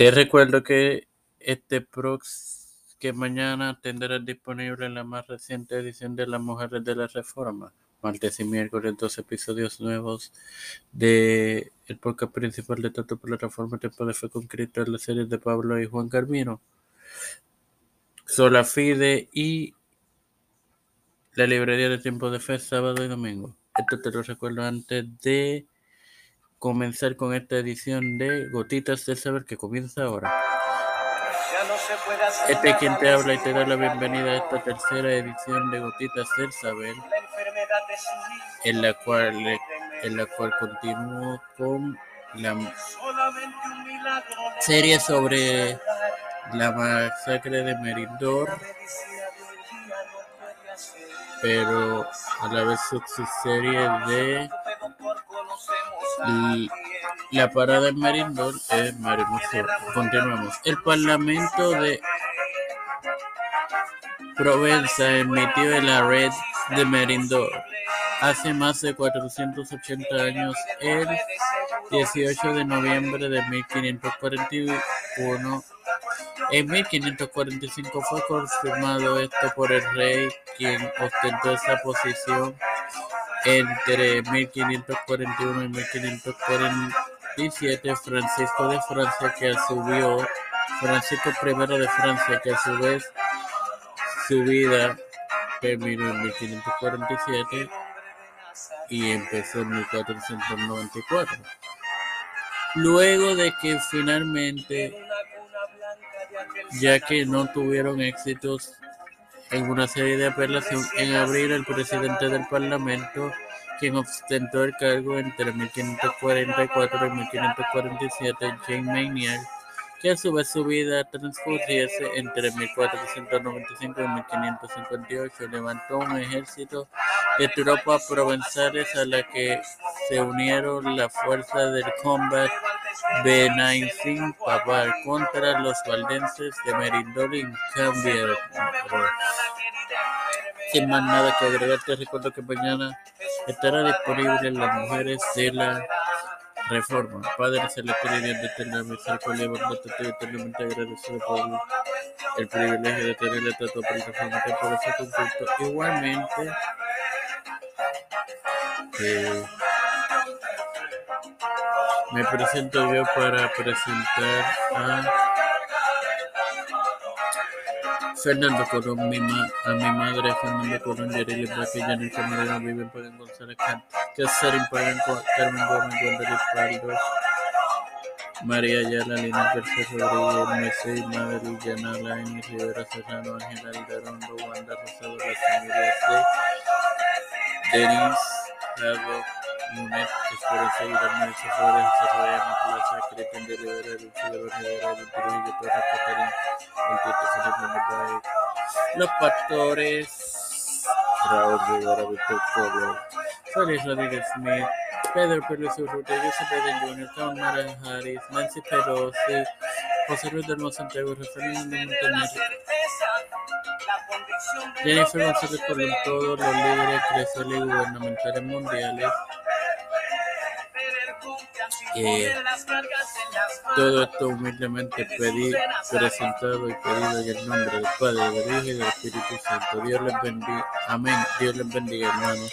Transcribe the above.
Te recuerdo que este prox que mañana tendrás disponible la más reciente edición de Las Mujeres de la Reforma. Martes y miércoles, dos episodios nuevos de el podcast principal de Tanto por la Reforma Tiempo de Fe con Cristo en la serie de Pablo y Juan Carmino. Sola Fide y la librería de Tiempo de Fe sábado y domingo. Esto te lo recuerdo antes de comenzar con esta edición de Gotitas del Saber que comienza ahora. Este es quien te habla y te da la bienvenida a esta tercera edición de Gotitas del Saber, en la cual, en la cual continúo con la serie sobre la masacre de Merindor, pero a la vez subserie de la parada en Merindor es Marimuseo. Continuamos. El Parlamento de Provenza emitió la red de Merindor hace más de 480 años, el 18 de noviembre de 1541. En 1545 fue confirmado esto por el rey, quien ostentó esa posición entre 1541 y 1547, Francisco de Francia, que subió, Francisco I de Francia, que a su vez su vida terminó en 1547 y empezó en 1494. Luego de que finalmente, ya que no tuvieron éxitos en una serie de apelaciones, en abril el presidente del Parlamento, quien ostentó el cargo entre 1544 y 1547, James Maynier, que a su vez su vida transcurriese entre 1495 y 1558, levantó un ejército de tropas provenzales a la que se unieron las fuerzas del Combat Benaicín Papal contra los valdenses de Merindor y Cambier. Sin más nada que agregar, te recuerdo que mañana estará disponible Las Mujeres de la Reforma. Padre Celestial y Dios de eterna misericordia, bondad, eternamente agradecido por el privilegio de tener esta reforma por ese conflicto. Igualmente, eh, me presento yo para presentar a Fernando Colón, mi ma a mi madre Fernando Colón, Yareli Braque, Jennifer Moreno, Viven Pagan González, Casarín Pagan, Carmen Gómez, Wanda Pardo, María Ayala, Lina García Rodríguez, Messi, Mabel, Yanala, Amy Rivera Serrano, Ángela Aldarondo, Wanda Rosado, las familias de Denis, Javo, Flores, Serrano, Plaza, Cristian de Catarina, los pastores Raúl Rivera, Víctor Cobo, Félix Rodríguez Smith, Pedro Pérez Urrutia, Joseph Biden Jr., Kamala Harris, Nancy Pelosi, José Luis del Santiago, Rafael de Montenegro, Jennifer González Colón, todos los líderes y gubernamentales mundiales eh, todo esto humildemente pedí, presentado y pedido en el nombre del Padre, del Hijo y del Espíritu Santo. Dios les bendiga. Amén. Dios les bendiga, hermanos.